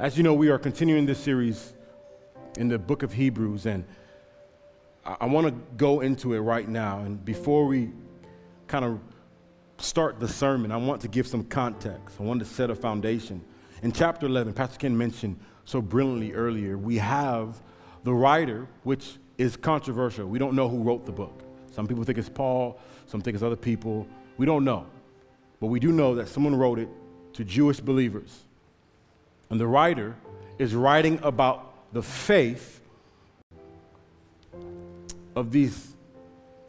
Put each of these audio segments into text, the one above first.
as you know, we are continuing this series in the book of Hebrews, and I, I want to go into it right now. And before we kind of start the sermon, I want to give some context. I want to set a foundation. In chapter 11, Pastor Ken mentioned so brilliantly earlier, we have the writer, which is controversial. We don't know who wrote the book. Some people think it's Paul, some think it's other people. We don't know. But we do know that someone wrote it to Jewish believers. And the writer is writing about the faith of these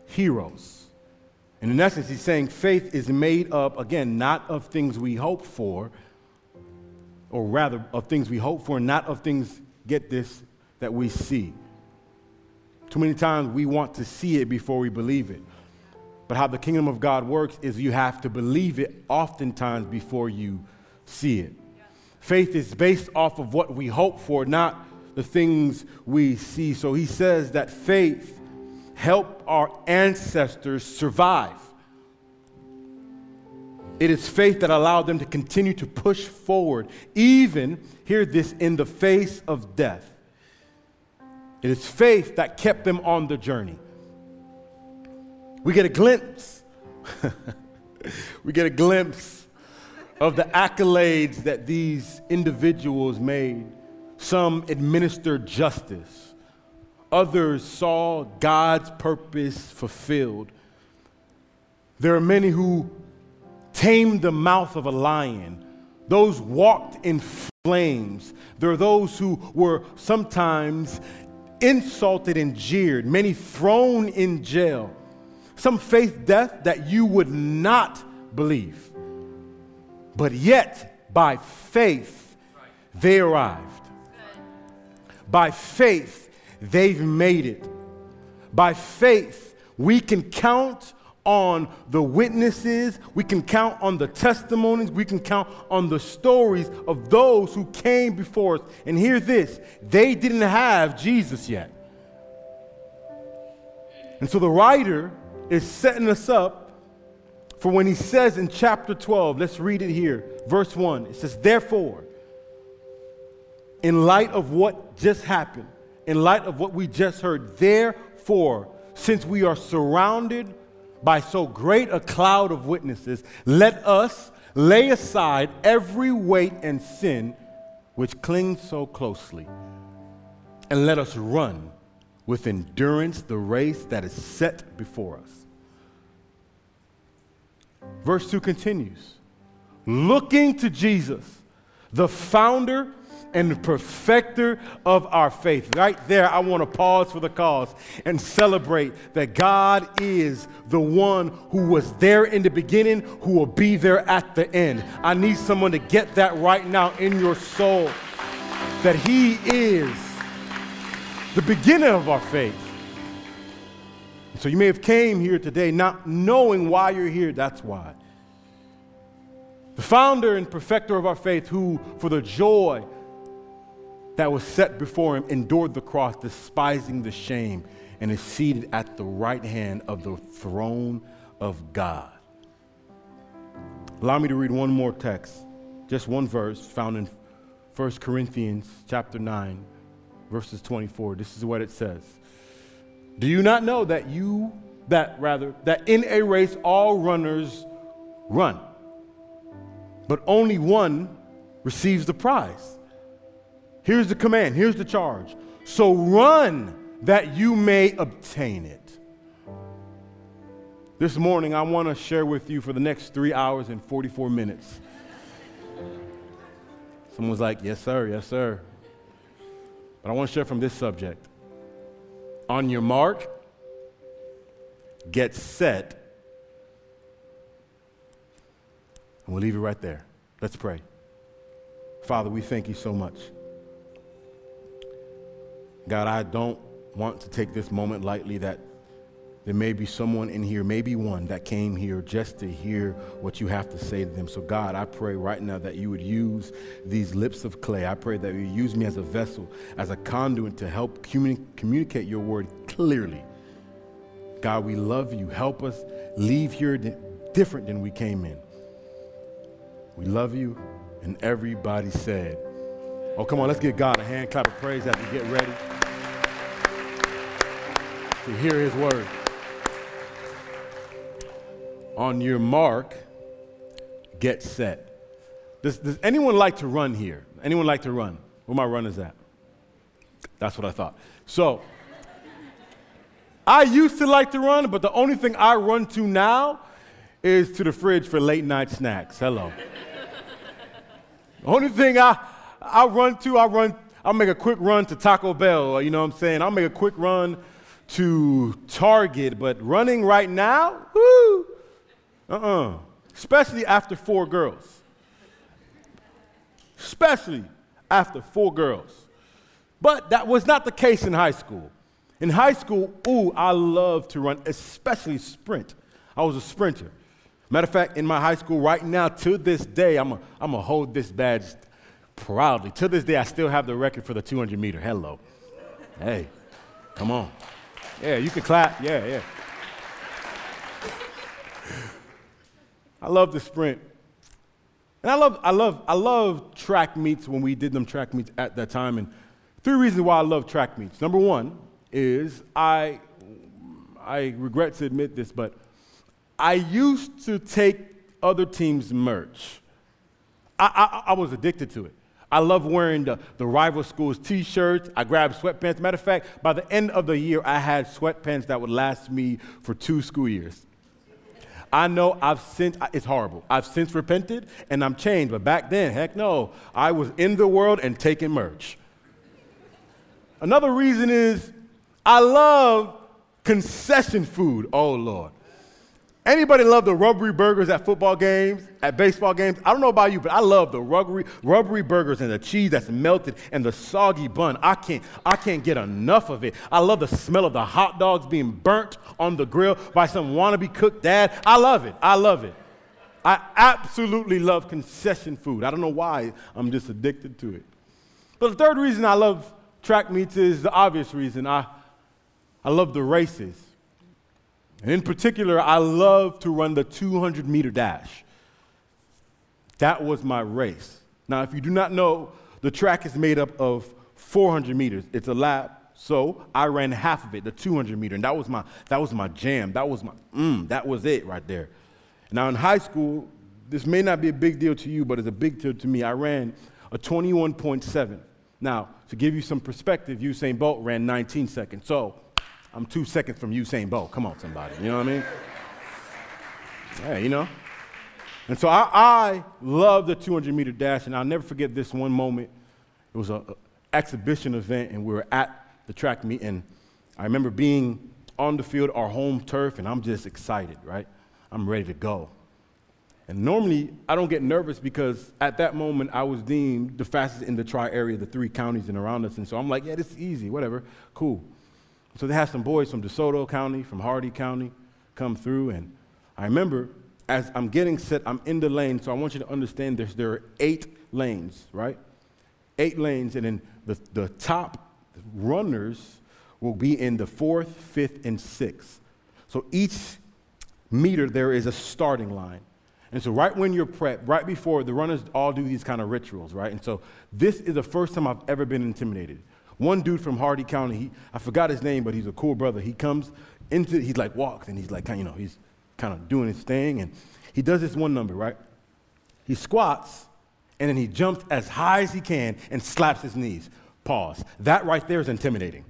heroes. And in essence, he's saying faith is made up, again, not of things we hope for, or rather, of things we hope for, not of things, get this, that we see. Too many times we want to see it before we believe it. But how the kingdom of God works is you have to believe it oftentimes before you see it. Faith is based off of what we hope for, not the things we see. So he says that faith helped our ancestors survive. It is faith that allowed them to continue to push forward, even, hear this, in the face of death. It is faith that kept them on the journey. We get a glimpse. we get a glimpse of the accolades that these individuals made. Some administered justice, others saw God's purpose fulfilled. There are many who tamed the mouth of a lion. Those walked in flames. There are those who were sometimes insulted and jeered, many thrown in jail some faith death that you would not believe. But yet, by faith, they arrived. By faith, they've made it. By faith, we can count on the witnesses, we can count on the testimonies, we can count on the stories of those who came before us. And hear this they didn't have Jesus yet. And so the writer is setting us up for when he says in chapter 12, let's read it here, verse 1. It says, Therefore, in light of what just happened, in light of what we just heard, therefore, since we are surrounded by so great a cloud of witnesses, let us lay aside every weight and sin which clings so closely, and let us run with endurance the race that is set before us. Verse 2 continues looking to Jesus, the founder and perfecter of our faith. Right there, I want to pause for the cause and celebrate that God is the one who was there in the beginning, who will be there at the end. I need someone to get that right now in your soul that He is the beginning of our faith. So you may have came here today not knowing why you're here. That's why. The founder and perfecter of our faith, who for the joy that was set before him endured the cross, despising the shame, and is seated at the right hand of the throne of God. Allow me to read one more text, just one verse found in 1 Corinthians chapter 9, verses 24. This is what it says. Do you not know that you, that rather, that in a race all runners run, but only one receives the prize? Here's the command, here's the charge. So run that you may obtain it. This morning, I want to share with you for the next three hours and 44 minutes. Someone was like, Yes, sir, yes, sir. But I want to share from this subject on your mark, get set. And we'll leave it right there. Let's pray. Father, we thank you so much. God, I don't want to take this moment lightly that there may be someone in here, maybe one that came here just to hear what you have to say to them. So, God, I pray right now that you would use these lips of clay. I pray that you use me as a vessel, as a conduit to help communi- communicate your word clearly. God, we love you. Help us leave here different than we came in. We love you. And everybody said, Oh, come on, let's give God a hand clap of praise as we get ready to hear his word. On your mark, get set. Does, does anyone like to run here? Anyone like to run? Where my runners at? That's what I thought. So, I used to like to run, but the only thing I run to now is to the fridge for late night snacks. Hello. the only thing I, I run to, I run, I'll make a quick run to Taco Bell, you know what I'm saying? I'll make a quick run to Target, but running right now, whoo, uh-uh. Especially after four girls. Especially after four girls. But that was not the case in high school. In high school, ooh, I loved to run, especially sprint. I was a sprinter. Matter of fact, in my high school right now, to this day, I'm going to hold this badge proudly. To this day, I still have the record for the 200 meter. Hello. Hey, come on. Yeah, you can clap. Yeah, yeah. I love the sprint. And I love, I love, I love track meets when we did them track meets at that time. And three reasons why I love track meets. Number one is I, I regret to admit this, but I used to take other teams' merch. I, I, I was addicted to it. I love wearing the, the rival school's t shirts. I grabbed sweatpants. Matter of fact, by the end of the year, I had sweatpants that would last me for two school years. I know I've since, it's horrible. I've since repented and I'm changed, but back then, heck no. I was in the world and taking merch. Another reason is I love concession food. Oh, Lord. Anybody love the rubbery burgers at football games, at baseball games? I don't know about you, but I love the rubbery, rubbery burgers and the cheese that's melted and the soggy bun. I can't, I can't get enough of it. I love the smell of the hot dogs being burnt on the grill by some wannabe cook dad. I love it. I love it. I absolutely love concession food. I don't know why I'm just addicted to it. But the third reason I love track meets is the obvious reason. I, I love the races. And in particular, I love to run the 200 meter dash. That was my race. Now, if you do not know, the track is made up of 400 meters. It's a lap. So I ran half of it, the 200 meter, and that was my that was my jam. That was my mm, that was it right there. Now in high school, this may not be a big deal to you, but it's a big deal to me. I ran a 21.7. Now, to give you some perspective, Usain Bolt ran 19 seconds. So I'm two seconds from Usain Bolt. Come on, somebody. You know what I mean? Yeah, you know. And so I, I love the 200 meter dash, and I'll never forget this one moment. It was an exhibition event, and we were at the track meet, and I remember being on the field, our home turf, and I'm just excited, right? I'm ready to go. And normally, I don't get nervous because at that moment, I was deemed the fastest in the tri area, the three counties and around us. And so I'm like, yeah, this is easy, whatever, cool. So they had some boys from DeSoto County, from Hardee County come through. And I remember as I'm getting set, I'm in the lane. So I want you to understand there's, there are eight lanes, right? Eight lanes. And then the, the top runners will be in the fourth, fifth, and sixth. So each meter, there is a starting line. And so, right when you're prepped, right before, the runners all do these kind of rituals, right? And so, this is the first time I've ever been intimidated. One dude from Hardee County, he, I forgot his name, but he's a cool brother. He comes into, he's like walks and he's like, you know, he's kind of doing his thing. And he does this one number, right? He squats and then he jumps as high as he can and slaps his knees. Pause. That right there is intimidating.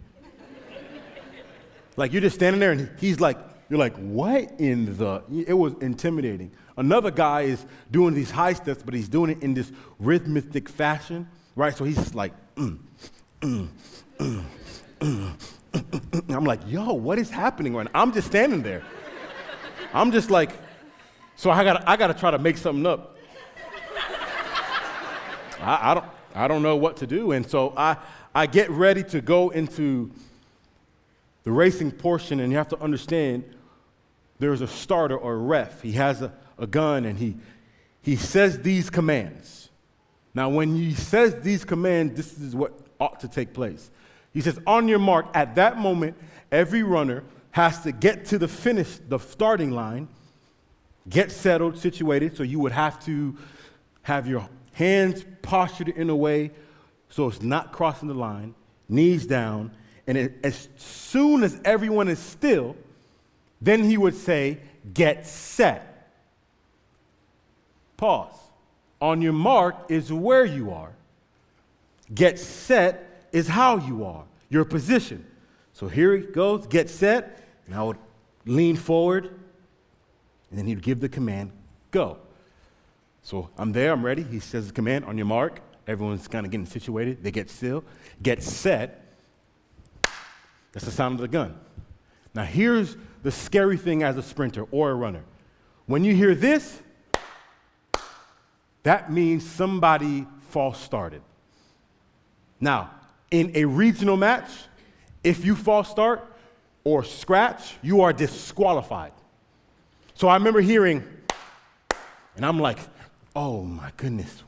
like you're just standing there and he's like, you're like, what in the? It was intimidating. Another guy is doing these high steps, but he's doing it in this rhythmic fashion, right? So he's just like, mm, I'm like, yo, what is happening right now? I'm just standing there. I'm just like, so I gotta, I gotta try to make something up. I, I, don't, I don't know what to do. And so I, I get ready to go into the racing portion, and you have to understand there's a starter or a ref. He has a, a gun, and he, he says these commands. Now, when he says these commands, this is what ought to take place. He says, On your mark, at that moment, every runner has to get to the finish, the starting line, get settled, situated. So you would have to have your hands postured in a way so it's not crossing the line, knees down, and it, as soon as everyone is still, then he would say, Get set. Pause. On your mark is where you are. Get set is how you are, your position. So here he goes, get set, and I would lean forward, and then he'd give the command, go. So I'm there, I'm ready. He says the command on your mark. Everyone's kind of getting situated. They get still, get set. That's the sound of the gun. Now, here's the scary thing as a sprinter or a runner. When you hear this, that means somebody false started. Now, in a regional match, if you false start or scratch, you are disqualified. So I remember hearing, and I'm like, oh my goodness,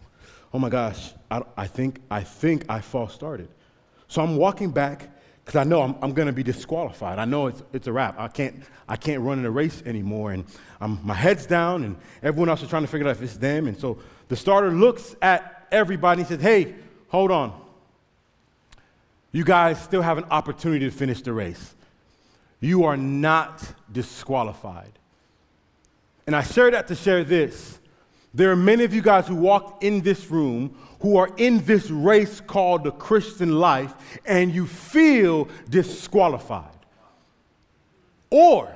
oh my gosh, I, I think I think I false started. So I'm walking back because I know I'm, I'm going to be disqualified. I know it's, it's a wrap. I can't, I can't run in a race anymore. And I'm, my head's down, and everyone else is trying to figure out if it's them. And so the starter looks at everybody and says, Hey, hold on. You guys still have an opportunity to finish the race. You are not disqualified. And I share that to share this. There are many of you guys who walked in this room who are in this race called the Christian life and you feel disqualified. Or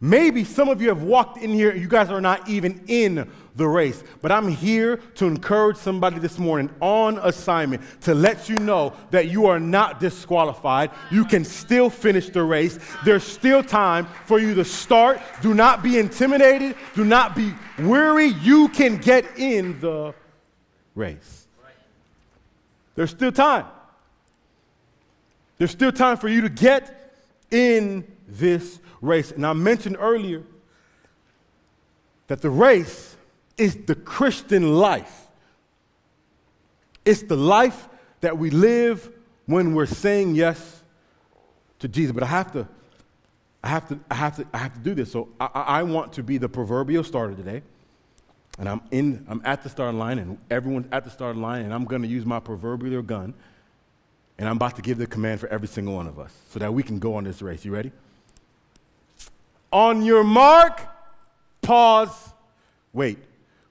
maybe some of you have walked in here, you guys are not even in the race. But I'm here to encourage somebody this morning on assignment to let you know that you are not disqualified. You can still finish the race. There's still time for you to start. Do not be intimidated. Do not be weary. You can get in the race. There's still time. There's still time for you to get in this race. And I mentioned earlier that the race is the Christian life. It's the life that we live when we're saying yes to Jesus. But I have to, I have to, I have to, I have to do this. So I, I want to be the proverbial starter today. And I'm in, I'm at the starting line, and everyone's at the starting line, and I'm gonna use my proverbial gun, and I'm about to give the command for every single one of us so that we can go on this race. You ready? On your mark, pause, wait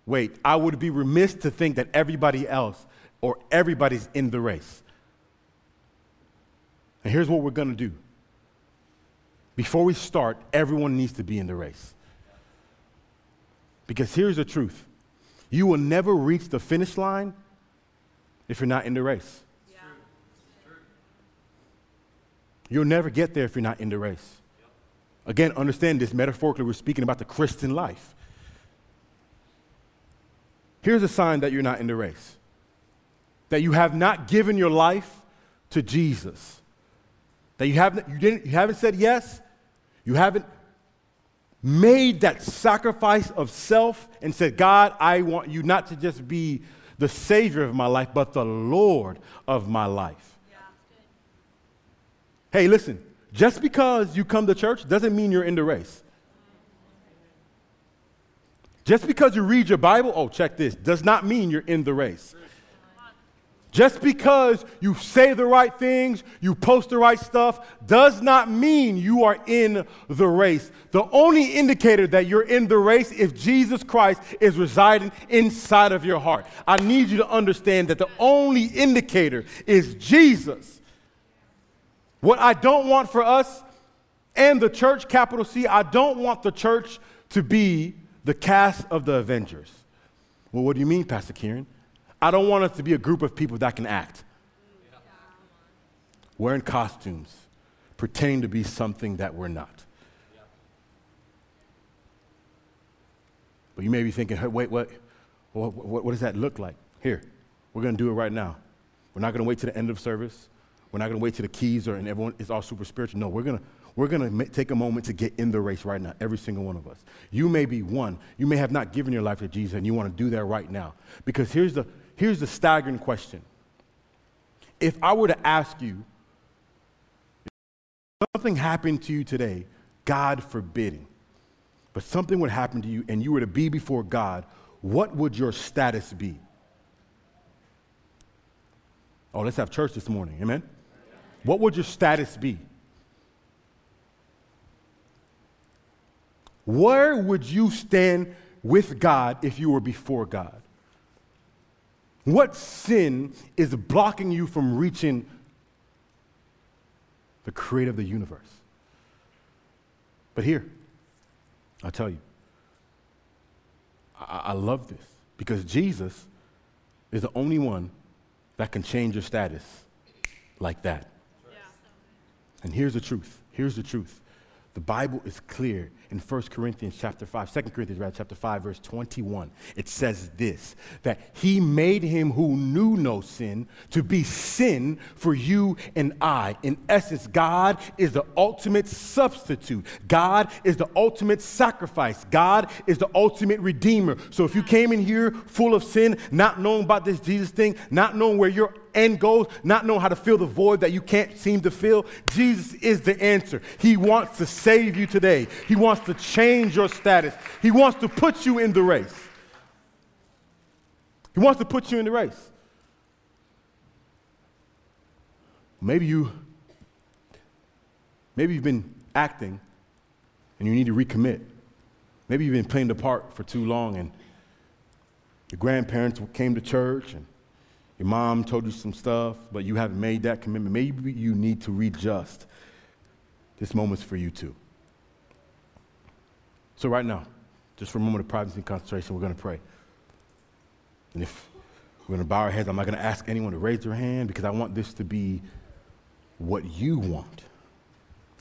wait, I would be remiss to think that everybody else or everybody's in the race. And here's what we're going to do. Before we start, everyone needs to be in the race. Because here's the truth you will never reach the finish line if you're not in the race. Yeah. You'll never get there if you're not in the race. Again, understand this metaphorically, we're speaking about the Christian life. Here's a sign that you're not in the race that you have not given your life to Jesus. That you haven't, you, didn't, you haven't said yes, you haven't made that sacrifice of self and said, God, I want you not to just be the Savior of my life, but the Lord of my life. Yeah. Hey, listen, just because you come to church doesn't mean you're in the race. Just because you read your Bible, oh, check this, does not mean you're in the race. Just because you say the right things, you post the right stuff, does not mean you are in the race. The only indicator that you're in the race is Jesus Christ is residing inside of your heart. I need you to understand that the only indicator is Jesus. What I don't want for us and the church, capital C, I don't want the church to be the cast of the Avengers. Well, what do you mean, Pastor Kieran? I don't want us to be a group of people that can act. Wearing costumes, pretending to be something that we're not. But you may be thinking, hey, wait, what, what, what, what does that look like? Here, we're going to do it right now. We're not going to wait to the end of service. We're not going to wait to the keys or and everyone is all super spiritual. No, we're going to we're going to take a moment to get in the race right now, every single one of us. You may be one. You may have not given your life to Jesus, and you want to do that right now. Because here's the, here's the staggering question. If I were to ask you, something happened to you today, God forbidding, but something would happen to you and you were to be before God, what would your status be? Oh, let's have church this morning. Amen? What would your status be? Where would you stand with God if you were before God? What sin is blocking you from reaching the creator of the universe? But here, I'll tell you, I, I love this because Jesus is the only one that can change your status like that. Yeah. And here's the truth. Here's the truth. The Bible is clear in 1 Corinthians chapter 5, 2 Corinthians rather, chapter 5, verse 21. It says this that he made him who knew no sin to be sin for you and I. In essence, God is the ultimate substitute. God is the ultimate sacrifice. God is the ultimate redeemer. So if you came in here full of sin, not knowing about this Jesus thing, not knowing where you're end goes, not knowing how to fill the void that you can't seem to fill, Jesus is the answer. He wants to save you today. He wants to change your status. He wants to put you in the race. He wants to put you in the race. Maybe you maybe you've been acting and you need to recommit. Maybe you've been playing the part for too long and your grandparents came to church and your mom told you some stuff, but you haven't made that commitment. Maybe you need to readjust. This moment's for you too. So, right now, just for a moment of privacy and concentration, we're going to pray. And if we're going to bow our heads, I'm not going to ask anyone to raise their hand because I want this to be what you want.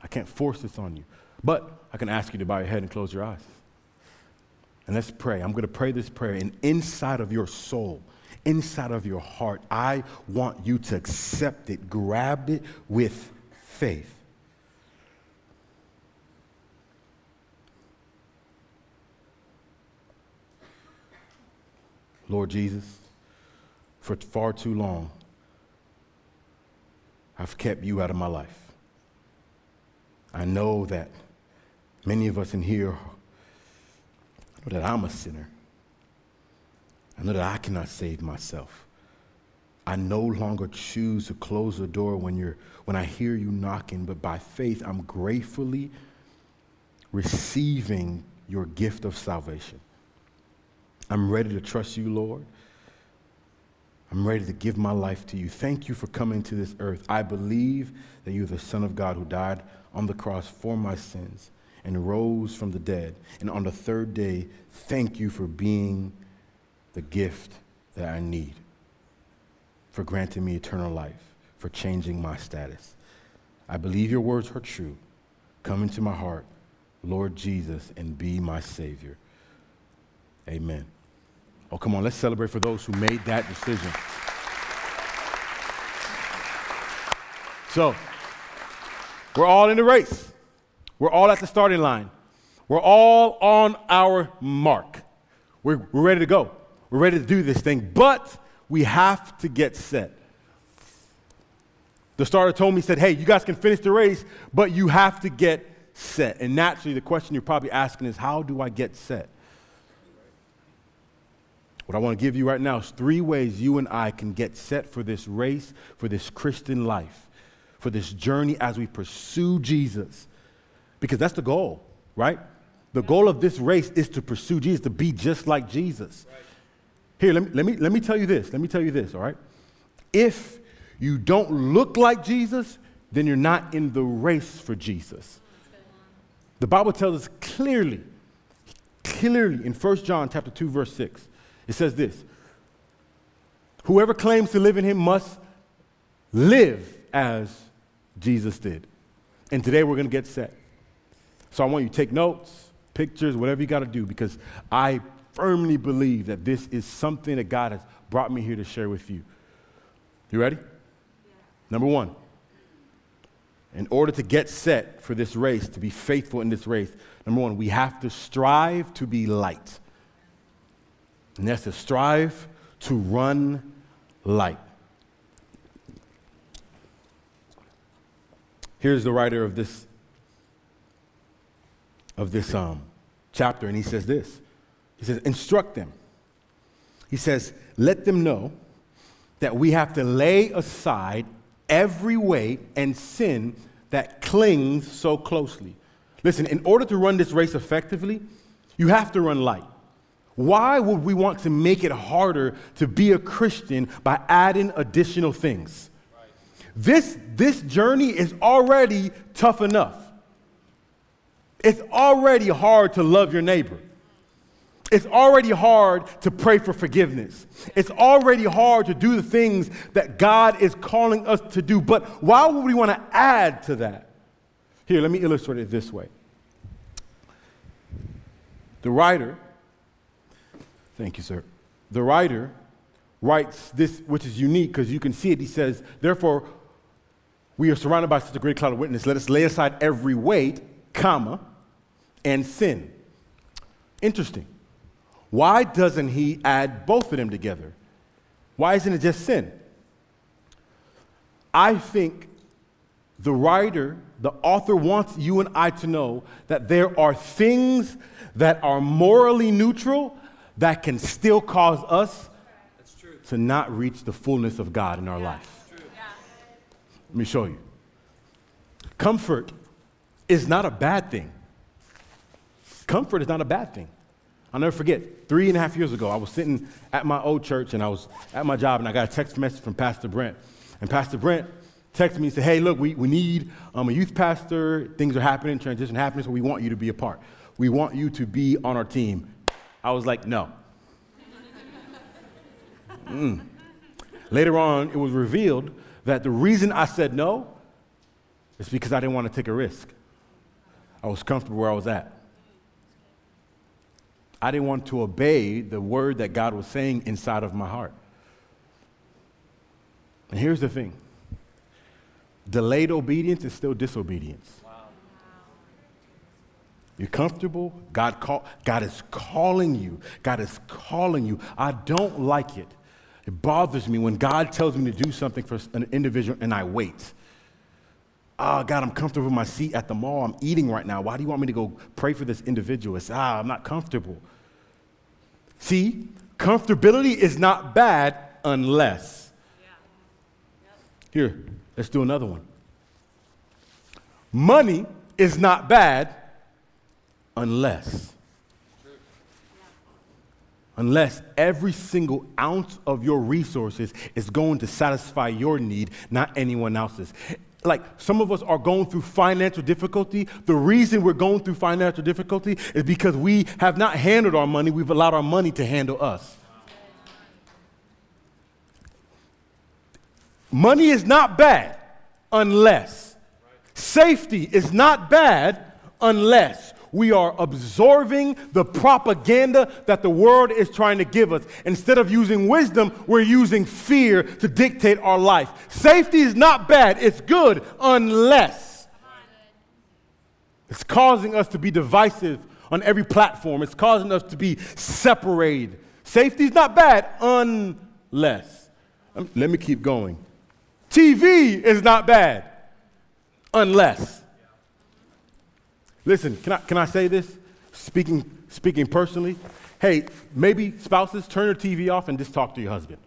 I can't force this on you. But I can ask you to bow your head and close your eyes. And let's pray. I'm going to pray this prayer, and inside of your soul, inside of your heart, I want you to accept it, grab it with faith. Lord Jesus, for far too long, I've kept you out of my life. I know that many of us in here know that I'm a sinner. I know that I cannot save myself. I no longer choose to close the door when, you're, when I hear you knocking, but by faith, I'm gratefully receiving your gift of salvation. I'm ready to trust you, Lord. I'm ready to give my life to you. Thank you for coming to this earth. I believe that you're the Son of God who died on the cross for my sins and rose from the dead. And on the third day, thank you for being the gift that I need, for granting me eternal life, for changing my status. I believe your words are true. Come into my heart, Lord Jesus, and be my Savior. Amen. Oh, come on, let's celebrate for those who made that decision. So, we're all in the race. We're all at the starting line. We're all on our mark. We're, we're ready to go. We're ready to do this thing, but we have to get set. The starter told me, said, hey, you guys can finish the race, but you have to get set. And naturally, the question you're probably asking is, how do I get set? What I want to give you right now is three ways you and I can get set for this race, for this Christian life, for this journey as we pursue Jesus. Because that's the goal, right? The goal of this race is to pursue Jesus, to be just like Jesus. Here, let me, let, me, let me tell you this. Let me tell you this, all right? If you don't look like Jesus, then you're not in the race for Jesus. The Bible tells us clearly, clearly in 1 John chapter 2, verse 6, it says this Whoever claims to live in him must live as Jesus did. And today we're going to get set. So I want you to take notes, pictures, whatever you got to do, because I firmly believe that this is something that God has brought me here to share with you. You ready? Yeah. Number one, in order to get set for this race, to be faithful in this race, number one, we have to strive to be light. And that's to strive to run light. Here's the writer of this, of this um, chapter, and he says this. He says, instruct them. He says, let them know that we have to lay aside every weight and sin that clings so closely. Listen, in order to run this race effectively, you have to run light. Why would we want to make it harder to be a Christian by adding additional things? This, this journey is already tough enough. It's already hard to love your neighbor. It's already hard to pray for forgiveness. It's already hard to do the things that God is calling us to do. But why would we want to add to that? Here, let me illustrate it this way. The writer, thank you, sir. The writer writes this, which is unique because you can see it. He says, Therefore, we are surrounded by such a great cloud of witness. Let us lay aside every weight, comma, and sin. Interesting. Why doesn't he add both of them together? Why isn't it just sin? I think the writer, the author wants you and I to know that there are things that are morally neutral that can still cause us to not reach the fullness of God in our yeah. life. Let me show you. Comfort is not a bad thing. Comfort is not a bad thing. I'll never forget, three and a half years ago, I was sitting at my old church and I was at my job and I got a text message from Pastor Brent. And Pastor Brent texted me and said, Hey, look, we, we need um, a youth pastor. Things are happening, transition happening, so we want you to be a part. We want you to be on our team. I was like, No. Mm. Later on, it was revealed that the reason I said no is because I didn't want to take a risk. I was comfortable where I was at. I didn't want to obey the word that God was saying inside of my heart. And here's the thing delayed obedience is still disobedience. Wow. You're comfortable. God, call, God is calling you. God is calling you. I don't like it. It bothers me when God tells me to do something for an individual and I wait. Oh, God, I'm comfortable in my seat at the mall. I'm eating right now. Why do you want me to go pray for this individual? It's, ah, I'm not comfortable. See, comfortability is not bad unless. Here, let's do another one. Money is not bad unless unless every single ounce of your resources is going to satisfy your need, not anyone else's. Like some of us are going through financial difficulty. The reason we're going through financial difficulty is because we have not handled our money, we've allowed our money to handle us. Money is not bad unless. Safety is not bad unless we are absorbing the propaganda that the world is trying to give us. Instead of using wisdom, we're using fear to dictate our life. Safety is not bad, it's good unless it's causing us to be divisive on every platform, it's causing us to be separated. Safety is not bad unless. Um, let me keep going. TV is not bad unless. Listen, can I, can I say this? Speaking, speaking personally, hey, maybe spouses, turn your TV off and just talk to your husband.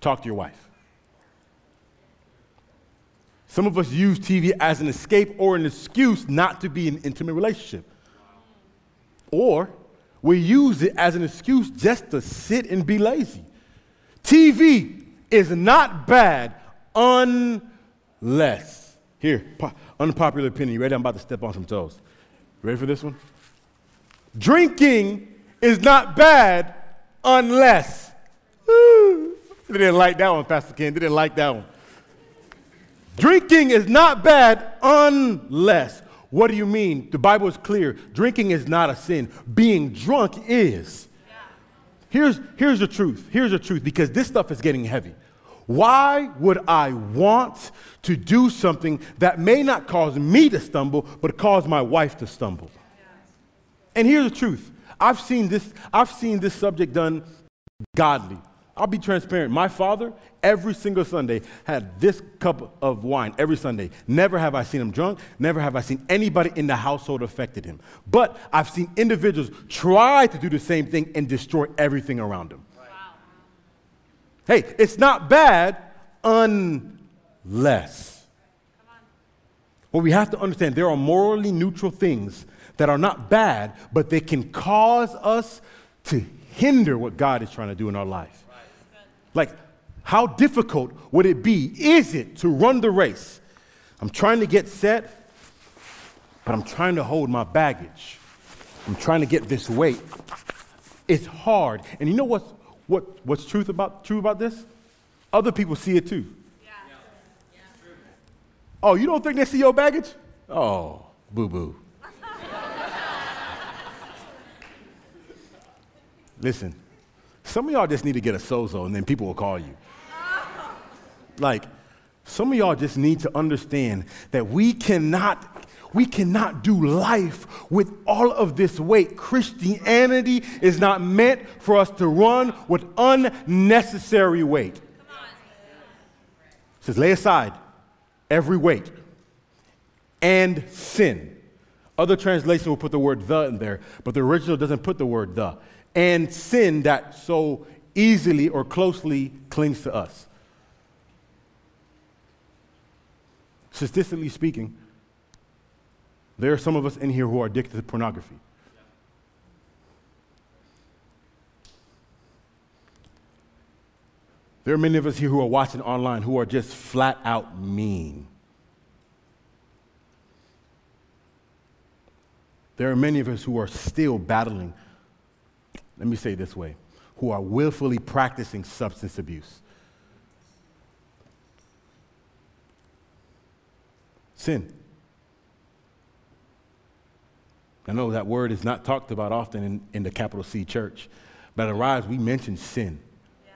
Talk to your wife. Some of us use TV as an escape or an excuse not to be in an intimate relationship. Or we use it as an excuse just to sit and be lazy. TV is not bad unless, here, unpopular opinion. You ready? I'm about to step on some toes. Ready for this one? Drinking is not bad unless. they didn't like that one, Pastor Ken. They didn't like that one. Drinking is not bad unless. What do you mean? The Bible is clear. Drinking is not a sin. Being drunk is. Here's, here's the truth. Here's the truth because this stuff is getting heavy. Why would I want to do something that may not cause me to stumble, but cause my wife to stumble? And here's the truth. I've seen this, I've seen this subject done godly. I'll be transparent. My father, every single Sunday, had this cup of wine every Sunday. Never have I seen him drunk. Never have I seen anybody in the household affected him. But I've seen individuals try to do the same thing and destroy everything around them. Hey, it's not bad unless. Well, we have to understand there are morally neutral things that are not bad, but they can cause us to hinder what God is trying to do in our life. Like, how difficult would it be, is it, to run the race? I'm trying to get set, but I'm trying to hold my baggage. I'm trying to get this weight. It's hard. And you know what's, what, what's truth about, true about this? Other people see it too. Yeah. Yeah. Oh, you don't think they see your baggage? Oh, boo boo. Listen, some of y'all just need to get a sozo and then people will call you. Oh. Like, some of y'all just need to understand that we cannot we cannot do life with all of this weight. Christianity is not meant for us to run with unnecessary weight. It says, lay aside every weight and sin. Other translations will put the word the in there, but the original doesn't put the word the. And sin that so easily or closely clings to us. Statistically speaking, there are some of us in here who are addicted to pornography. There are many of us here who are watching online who are just flat out mean. There are many of us who are still battling, let me say it this way, who are willfully practicing substance abuse. Sin. I know that word is not talked about often in, in the capital C church, but at Arise, we mention sin. Yeah.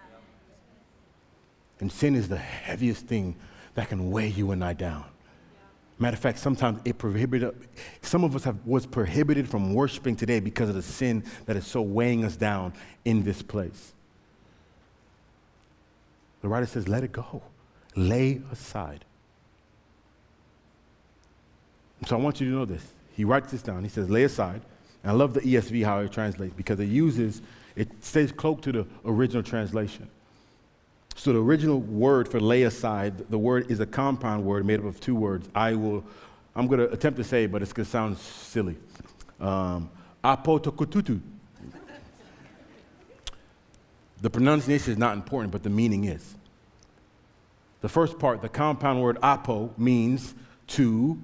And sin is the heaviest thing that can weigh you and I down. Matter of fact, sometimes it prohibited, some of us have, was prohibited from worshiping today because of the sin that is so weighing us down in this place. The writer says, let it go. Lay aside. So I want you to know this. He writes this down. He says, lay aside. And I love the ESV, how it translates, because it uses, it stays close to the original translation. So the original word for lay aside, the word is a compound word made up of two words. I will, I'm going to attempt to say but it's going to sound silly. Um, apotokututu. the pronunciation is not important, but the meaning is. The first part, the compound word apo, means to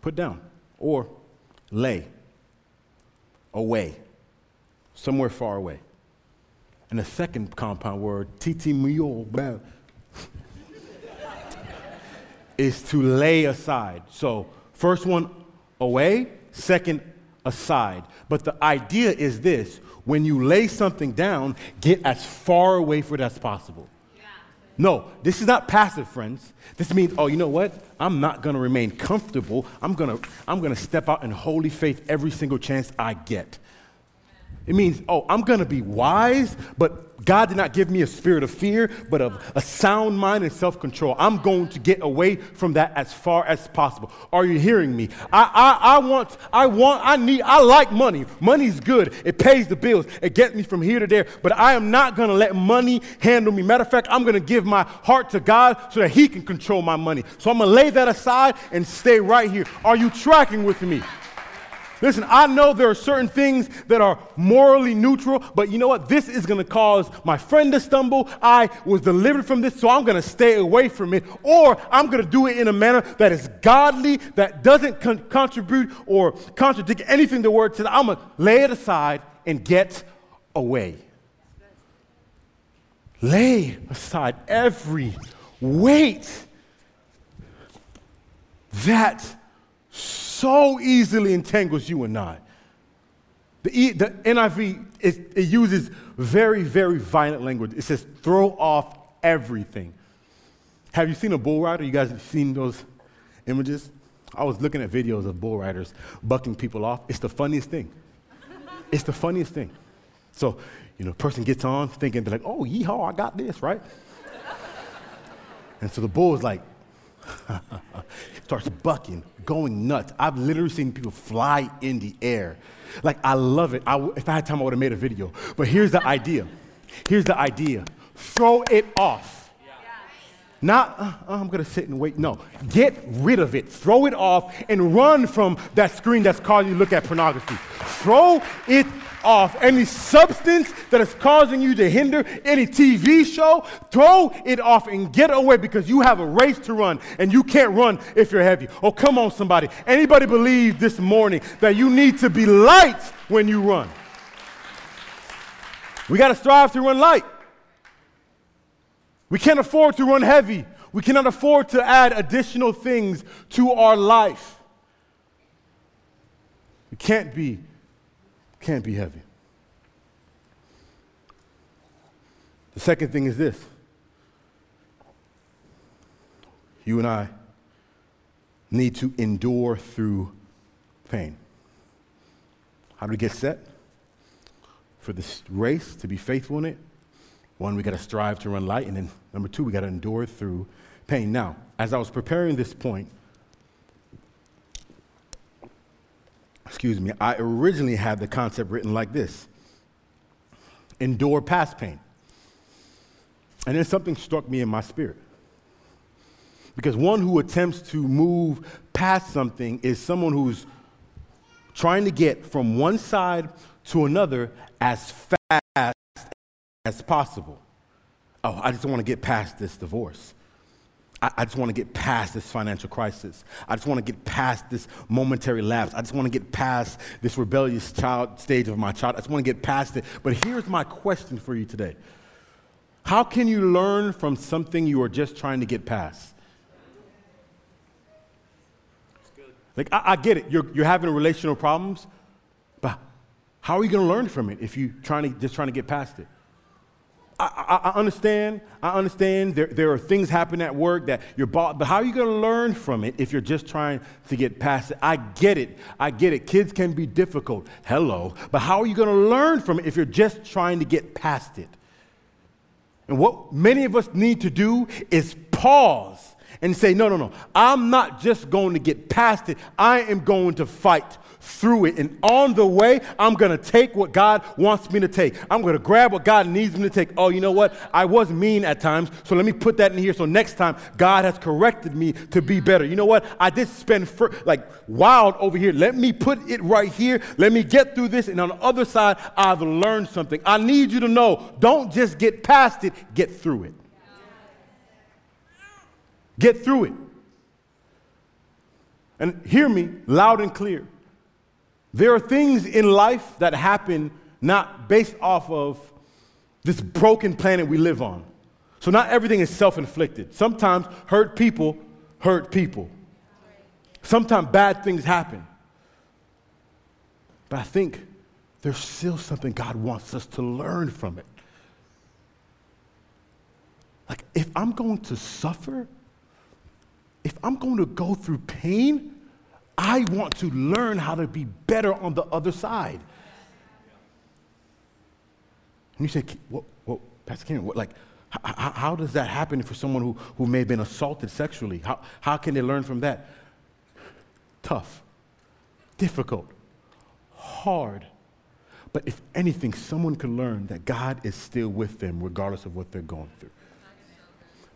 put down or lay away, somewhere far away. And the second compound word, titimio, is to lay aside. So, first one, away, second, aside. But the idea is this when you lay something down, get as far away from it as possible. No, this is not passive, friends. This means, oh, you know what? I'm not going to remain comfortable. I'm going to I'm going to step out in holy faith every single chance I get. It means, oh, I'm going to be wise, but God did not give me a spirit of fear, but of a sound mind and self control. I'm going to get away from that as far as possible. Are you hearing me? I, I, I want, I want, I need, I like money. Money's good. It pays the bills. It gets me from here to there, but I am not going to let money handle me. Matter of fact, I'm going to give my heart to God so that He can control my money. So I'm going to lay that aside and stay right here. Are you tracking with me? Listen, I know there are certain things that are morally neutral, but you know what? This is going to cause my friend to stumble. I was delivered from this, so I'm going to stay away from it. Or I'm going to do it in a manner that is godly, that doesn't con- contribute or contradict anything the word says. I'm going to lay it aside and get away. Lay aside every weight that so easily entangles you and I. The, the NIV, it, it uses very, very violent language. It says, throw off everything. Have you seen a bull rider? You guys have seen those images? I was looking at videos of bull riders bucking people off. It's the funniest thing. it's the funniest thing. So, you know, person gets on thinking, they're like, oh, yeehaw, I got this, right? and so the bull is like, starts bucking, going nuts. I've literally seen people fly in the air. Like, I love it. I, if I had time, I would have made a video. But here's the idea. Here's the idea throw it off. Not, uh, I'm going to sit and wait. No, get rid of it. Throw it off and run from that screen that's causing you to look at pornography. Throw it off. Any substance that is causing you to hinder any TV show, throw it off and get away because you have a race to run and you can't run if you're heavy. Oh, come on, somebody. Anybody believe this morning that you need to be light when you run? We got to strive to run light. We can't afford to run heavy. We cannot afford to add additional things to our life. We can't be, can't be heavy. The second thing is this you and I need to endure through pain. How do we get set for this race to be faithful in it? One, we got to strive to run light. And then number two, we got to endure through pain. Now, as I was preparing this point, excuse me, I originally had the concept written like this endure past pain. And then something struck me in my spirit. Because one who attempts to move past something is someone who's trying to get from one side to another as fast as possible. Oh, I just want to get past this divorce. I, just want to get past this financial crisis. I just want to get past this momentary lapse. I just want to get past this rebellious child stage of my child. I just want to get past it. But here's my question for you today How can you learn from something you are just trying to get past? Like, I, I get it. You're, you're having relational problems, but how are you going to learn from it if you're trying to, just trying to get past it? I, I, understand. I understand there, there are things happening at work that you're bought, but how are you going to learn from it if you're just trying to get past it? I get it. I get it. Kids can be difficult. Hello. But how are you going to learn from it if you're just trying to get past it? And what many of us need to do is pause and say, no, no, no. I'm not just going to get past it, I am going to fight through it. And on the way, I'm going to take what God wants me to take. I'm going to grab what God needs me to take. Oh, you know what? I was mean at times, so let me put that in here. So next time, God has corrected me to be better. You know what? I did spend like wild over here. Let me put it right here. Let me get through this. And on the other side, I've learned something. I need you to know don't just get past it, get through it. Get through it. And hear me loud and clear. There are things in life that happen not based off of this broken planet we live on. So, not everything is self inflicted. Sometimes hurt people hurt people. Sometimes bad things happen. But I think there's still something God wants us to learn from it. Like, if I'm going to suffer, if I'm going to go through pain, I want to learn how to be better on the other side. And you say, Pastor Ken, what, like, how, how does that happen for someone who, who may have been assaulted sexually? How, how can they learn from that? Tough, difficult, hard. But if anything, someone can learn that God is still with them regardless of what they're going through.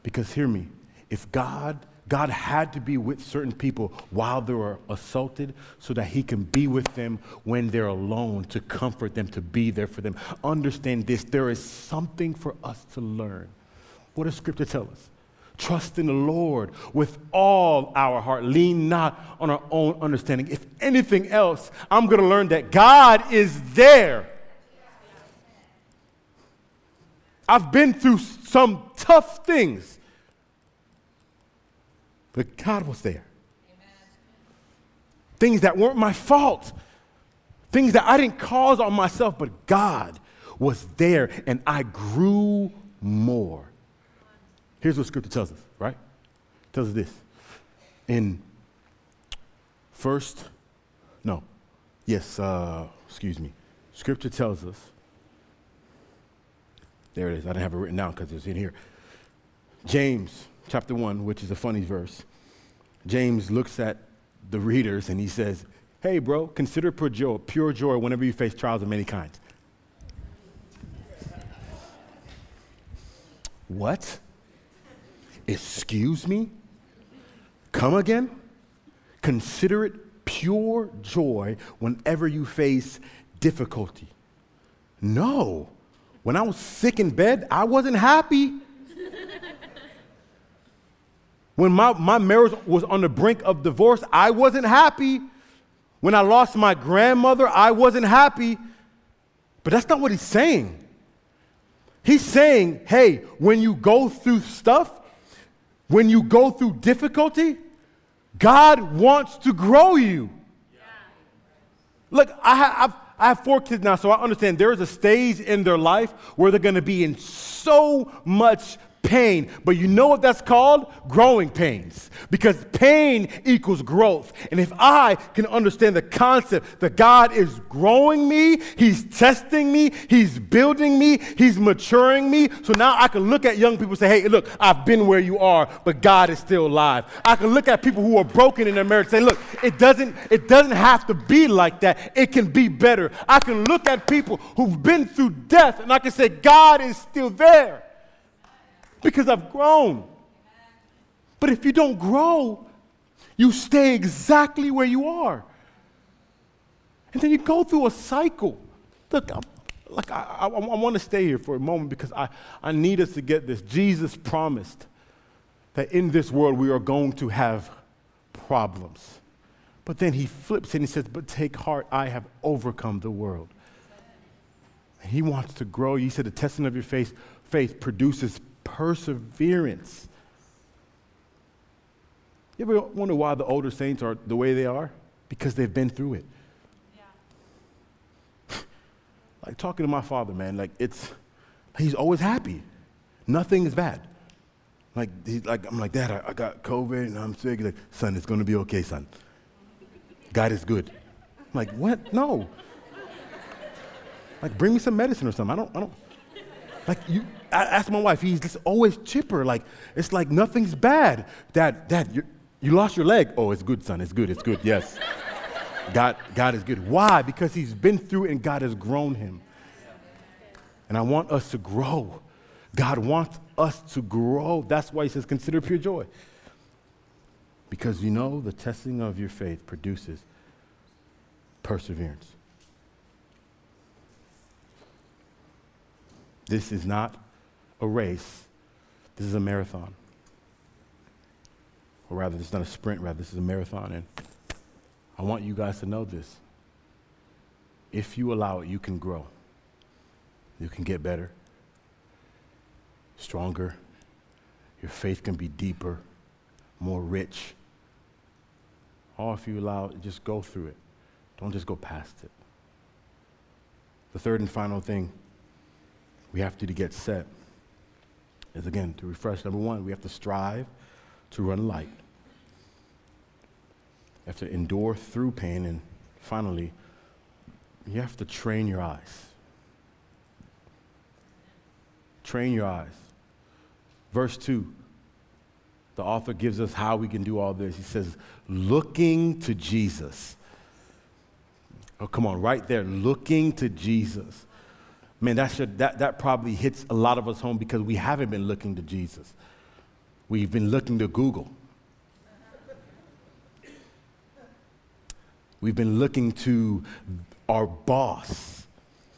Because hear me, if God God had to be with certain people while they were assaulted so that He can be with them when they're alone, to comfort them, to be there for them. Understand this there is something for us to learn. What does Scripture tell us? Trust in the Lord with all our heart. Lean not on our own understanding. If anything else, I'm going to learn that God is there. I've been through some tough things. But God was there. Amen. Things that weren't my fault, things that I didn't cause on myself, but God was there and I grew more. Here's what scripture tells us, right? It tells us this. In first, no, yes, uh, excuse me. Scripture tells us, there it is. I didn't have it written down because it's in here. James chapter 1, which is a funny verse, James looks at the readers and he says, Hey, bro, consider pure joy, pure joy whenever you face trials of many kinds. What? Excuse me? Come again? Consider it pure joy whenever you face difficulty. No. When I was sick in bed, I wasn't happy. When my, my marriage was on the brink of divorce, I wasn't happy. When I lost my grandmother, I wasn't happy. But that's not what he's saying. He's saying, hey, when you go through stuff, when you go through difficulty, God wants to grow you. Yeah. Look, I have, I have four kids now, so I understand there is a stage in their life where they're going to be in so much pain. But you know what that's called? Growing pains. Because pain equals growth. And if I can understand the concept that God is growing me, He's testing me, He's building me, He's maturing me. So now I can look at young people and say, hey, look, I've been where you are, but God is still alive. I can look at people who are broken in their marriage and say, look, it doesn't, it doesn't have to be like that. It can be better. I can look at people who've been through death and I can say, God is still there because I've grown. But if you don't grow, you stay exactly where you are. And then you go through a cycle. Look, I'm, like I, I, I want to stay here for a moment because I, I need us to get this. Jesus promised that in this world we are going to have problems. But then he flips and he says, But take heart, I have overcome the world. And he wants to grow. He said the testing of your faith, faith produces perseverance. You ever wonder why the older saints are the way they are? Because they've been through it. Yeah. like talking to my father, man, like it's, he's always happy. Nothing is bad. Like, he's like I'm like, Dad, I, I got COVID and I'm sick. He's like, son, it's going to be okay, son. God is good. I'm like, what? No. Like, bring me some medicine or something. I don't, I don't. Like you, I asked my wife, he's just always chipper. Like it's like nothing's bad. Dad, Dad, you, you lost your leg. Oh, it's good, son. It's good. It's good. Yes. God, God is good. Why? Because he's been through and God has grown him. And I want us to grow. God wants us to grow. That's why he says, consider pure joy. Because you know the testing of your faith produces perseverance. This is not a race, this is a marathon. Or rather, this is not a sprint, rather, this is a marathon. And I want you guys to know this. If you allow it, you can grow. You can get better, stronger. Your faith can be deeper, more rich. Or if you allow it, just go through it. Don't just go past it. The third and final thing we have to, to get set is again to refresh. Number one, we have to strive to run light. You have to endure through pain. And finally, you have to train your eyes. Train your eyes. Verse 2, the author gives us how we can do all this. He says, looking to Jesus. Oh, come on, right there, looking to Jesus. Man, that, should, that, that probably hits a lot of us home because we haven't been looking to Jesus. We've been looking to Google. We've been looking to our boss.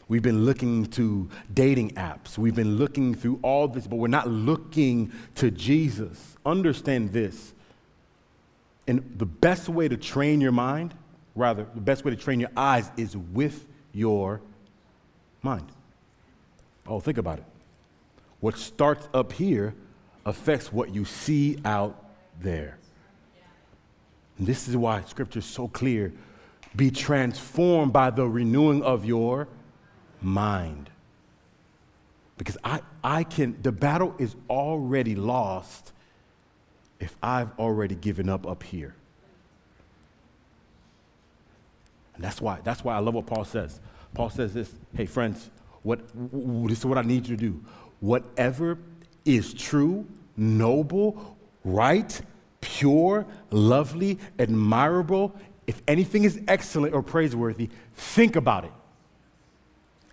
We've been looking to dating apps. We've been looking through all this, but we're not looking to Jesus. Understand this. And the best way to train your mind, rather, the best way to train your eyes is with your mind. Oh, think about it. What starts up here affects what you see out there. And this is why scripture is so clear. Be transformed by the renewing of your mind. Because I, I can, the battle is already lost if I've already given up up here. And that's why, that's why I love what Paul says. Paul says this hey, friends, what, this is what I need you to do. Whatever is true, noble, right, pure, lovely, admirable, if anything is excellent or praiseworthy, think about it.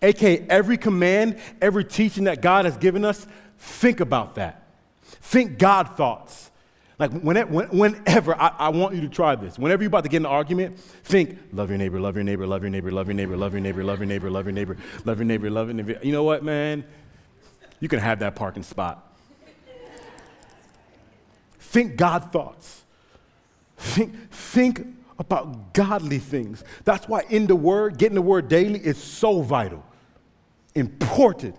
AKA, every command, every teaching that God has given us, think about that. Think God thoughts. Like whenever, whenever I, I, want you to try this. Whenever you're about to get in an argument, think, love your neighbor, love your neighbor, love your neighbor, love your neighbor, love your neighbor, love your neighbor, love your neighbor, love your neighbor, love your neighbor. You know what, man? You can have that parking spot. think God thoughts. Think, think about godly things. That's why in the Word, getting the Word daily is so vital, important.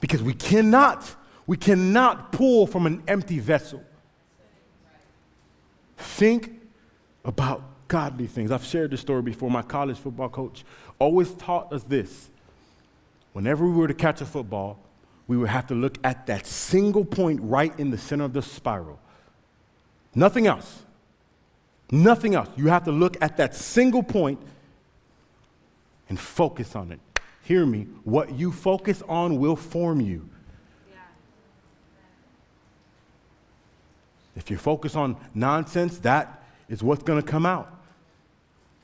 Because we cannot, we cannot pull from an empty vessel. Think about godly things. I've shared this story before. My college football coach always taught us this. Whenever we were to catch a football, we would have to look at that single point right in the center of the spiral. Nothing else. Nothing else. You have to look at that single point and focus on it. Hear me. What you focus on will form you. If you focus on nonsense, that is what's going to come out.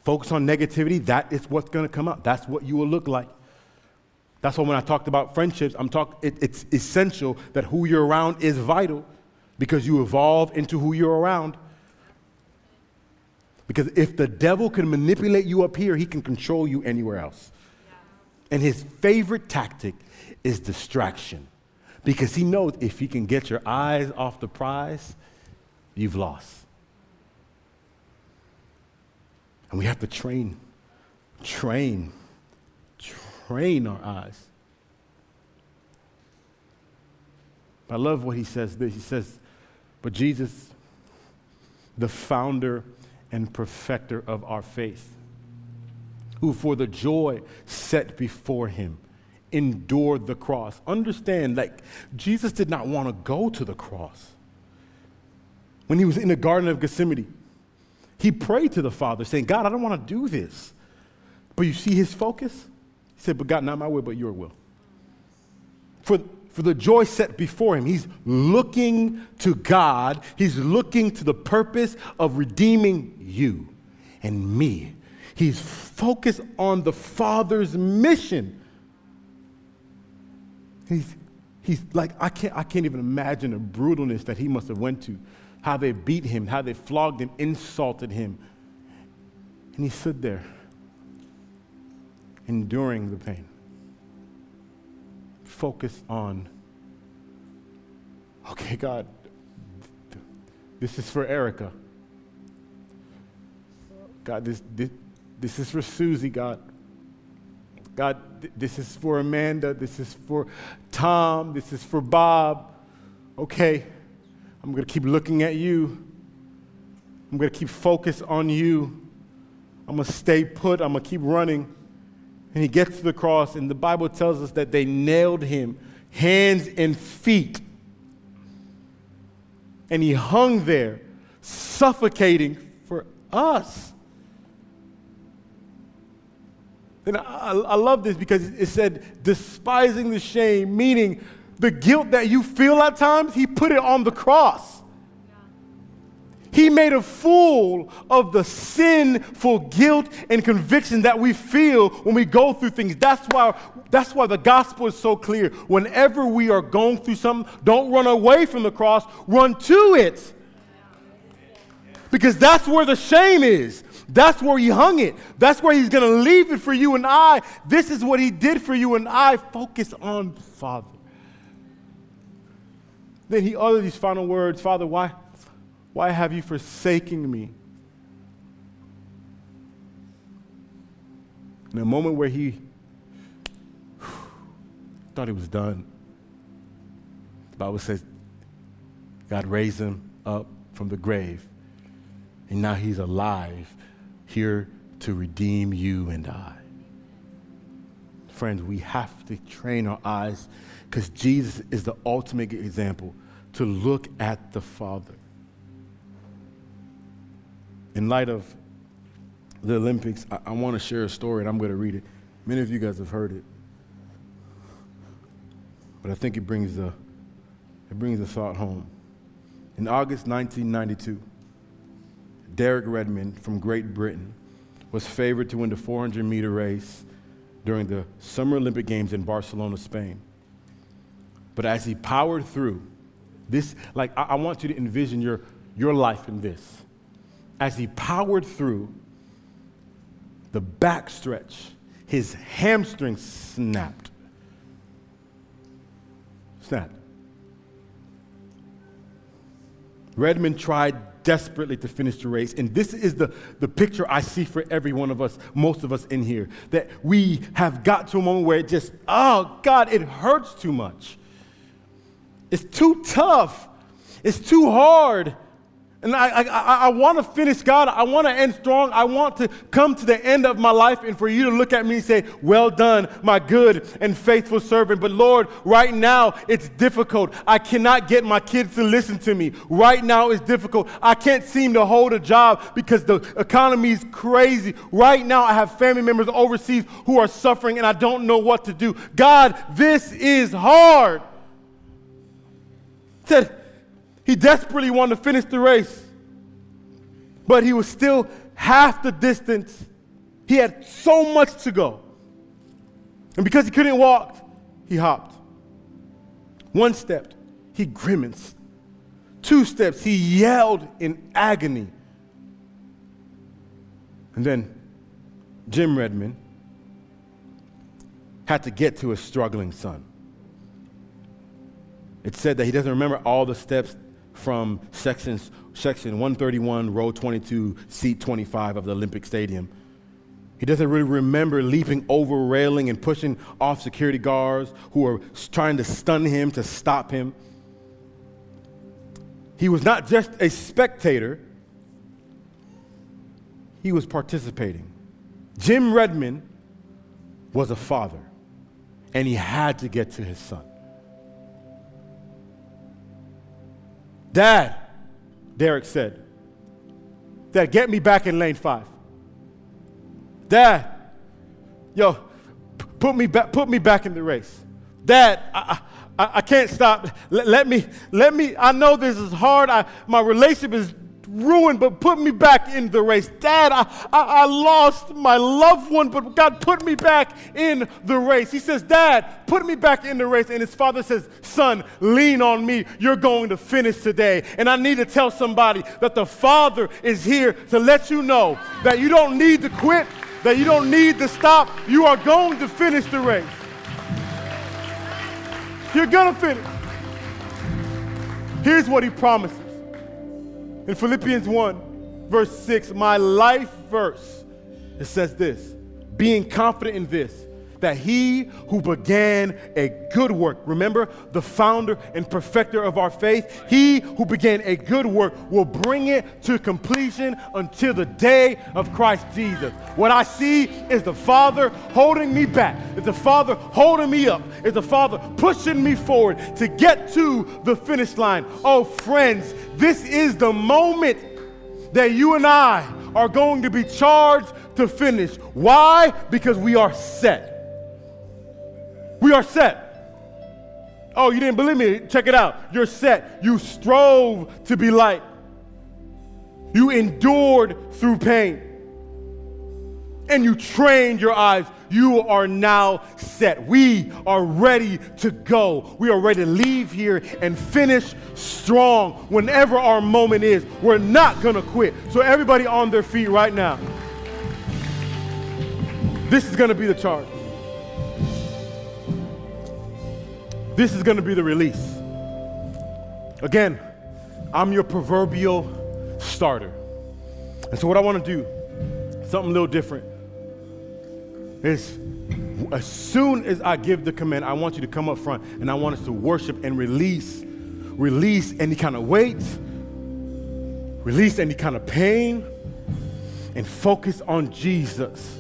Focus on negativity, that is what's going to come out. That's what you will look like. That's why when I talked about friendships, I'm talk, it, it's essential that who you're around is vital because you evolve into who you're around. Because if the devil can manipulate you up here, he can control you anywhere else. And his favorite tactic is distraction because he knows if he can get your eyes off the prize, you've lost. And we have to train, train, train our eyes. I love what he says this. He says, But Jesus, the founder and perfecter of our faith, who for the joy set before him endured the cross. Understand, like, Jesus did not want to go to the cross. When he was in the Garden of Gethsemane, he prayed to the Father, saying, God, I don't want to do this. But you see his focus? He said, But God, not my will, but your will. For, for the joy set before him, he's looking to God. He's looking to the purpose of redeeming you and me. He's focused on the Father's mission. He's, he's like, I can't, I can't even imagine the brutalness that he must have went to how they beat him, how they flogged him, insulted him. And he stood there, enduring the pain. Focus on, okay, God, this is for Erica. God, this, this, this is for Susie, God. God, this is for Amanda. This is for Tom. This is for Bob. Okay. I'm going to keep looking at you. I'm going to keep focused on you. I'm going to stay put. I'm going to keep running. And he gets to the cross, and the Bible tells us that they nailed him hands and feet. And he hung there, suffocating for us. And I, I, love this because it said, despising the shame, meaning the guilt that you feel at times, he put it on the cross. He made a fool of the sinful guilt and conviction that we feel when we go through things. That's why, that's why the gospel is so clear. Whenever we are going through something, don't run away from the cross, run to it. Because that's where the shame is. That's where he hung it. That's where he's going to leave it for you and I. This is what he did for you and I. Focus on Father. Then he uttered these final words Father, why, why have you forsaken me? In a moment where he thought he was done, the Bible says God raised him up from the grave, and now he's alive, here to redeem you and I. Friends, we have to train our eyes because Jesus is the ultimate example to look at the Father. In light of the Olympics, I, I want to share a story and I'm going to read it. Many of you guys have heard it. But I think it brings the, it brings the thought home. In August 1992, Derek Redmond from Great Britain was favored to win the 400 meter race during the Summer Olympic Games in Barcelona, Spain. But as he powered through, this, like, I, I want you to envision your, your life in this. As he powered through the backstretch, his hamstring snapped. Snapped. Redmond tried desperately to finish the race. And this is the, the picture I see for every one of us, most of us in here, that we have got to a moment where it just, oh God, it hurts too much. It's too tough. It's too hard. And I, I, I want to finish, God. I want to end strong. I want to come to the end of my life and for you to look at me and say, Well done, my good and faithful servant. But Lord, right now it's difficult. I cannot get my kids to listen to me. Right now it's difficult. I can't seem to hold a job because the economy is crazy. Right now I have family members overseas who are suffering and I don't know what to do. God, this is hard. Said, he desperately wanted to finish the race, but he was still half the distance. He had so much to go. And because he couldn't walk, he hopped. One step, he grimaced. Two steps, he yelled in agony. And then Jim Redmond had to get to his struggling son. It said that he doesn't remember all the steps from sections, section 131, row 22, seat 25 of the Olympic Stadium. He doesn't really remember leaping over railing and pushing off security guards who were trying to stun him to stop him. He was not just a spectator, he was participating. Jim Redmond was a father, and he had to get to his son. Dad, Derek said, Dad, get me back in lane five. Dad, yo, p- put me back, put me back in the race. Dad, I, I, I can't stop. Let, let, me, let me, I know this is hard. I, my relationship is ruined, but put me back in the race. Dad, I, I, I, lost my loved one, but God put me back in the race. He says, Dad, put me back in the race. And his father says, Son, lean on me. You're going to finish today. And I need to tell somebody that the Father is here to let you know that you don't need to quit, that you don't need to stop. You are going to finish the race. You're going to finish. Here's what he promises. In Philippians 1, verse 6, my life verse, it says this being confident in this, that he who began a good work, remember the founder and perfecter of our faith, he who began a good work will bring it to completion until the day of Christ Jesus. What I see is the Father holding me back, is the Father holding me up, is the Father pushing me forward to get to the finish line. Oh, friends, this is the moment that you and I are going to be charged to finish. Why? Because we are set. We are set. Oh, you didn't believe me? Check it out. You're set. You strove to be light. You endured through pain. And you trained your eyes. You are now set. We are ready to go. We are ready to leave here and finish strong whenever our moment is. We're not going to quit. So, everybody on their feet right now. This is going to be the charge. This is going to be the release. Again, I'm your proverbial starter. And so, what I want to do, something a little different, is as soon as I give the command, I want you to come up front and I want us to worship and release, release any kind of weight, release any kind of pain, and focus on Jesus.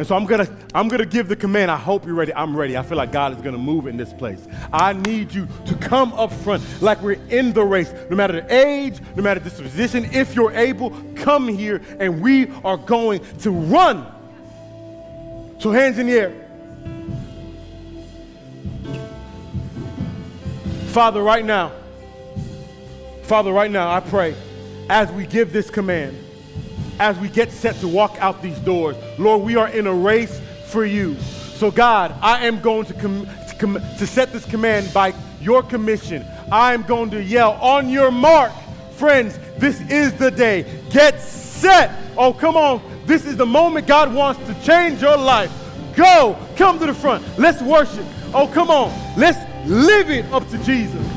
And so I'm gonna, I'm gonna give the command. I hope you're ready. I'm ready. I feel like God is gonna move in this place. I need you to come up front like we're in the race. No matter the age, no matter the position, if you're able, come here and we are going to run. So hands in the air. Father, right now, Father, right now, I pray as we give this command as we get set to walk out these doors. Lord, we are in a race for you. So, God, I am going to, com- to com- to set this command by your commission. I'm going to yell on your mark. Friends, this is the day. Get set. Oh, come on. This is the moment God wants to change your life. Go. Come to the front. Let's worship. Oh, come on. Let's live it up to Jesus.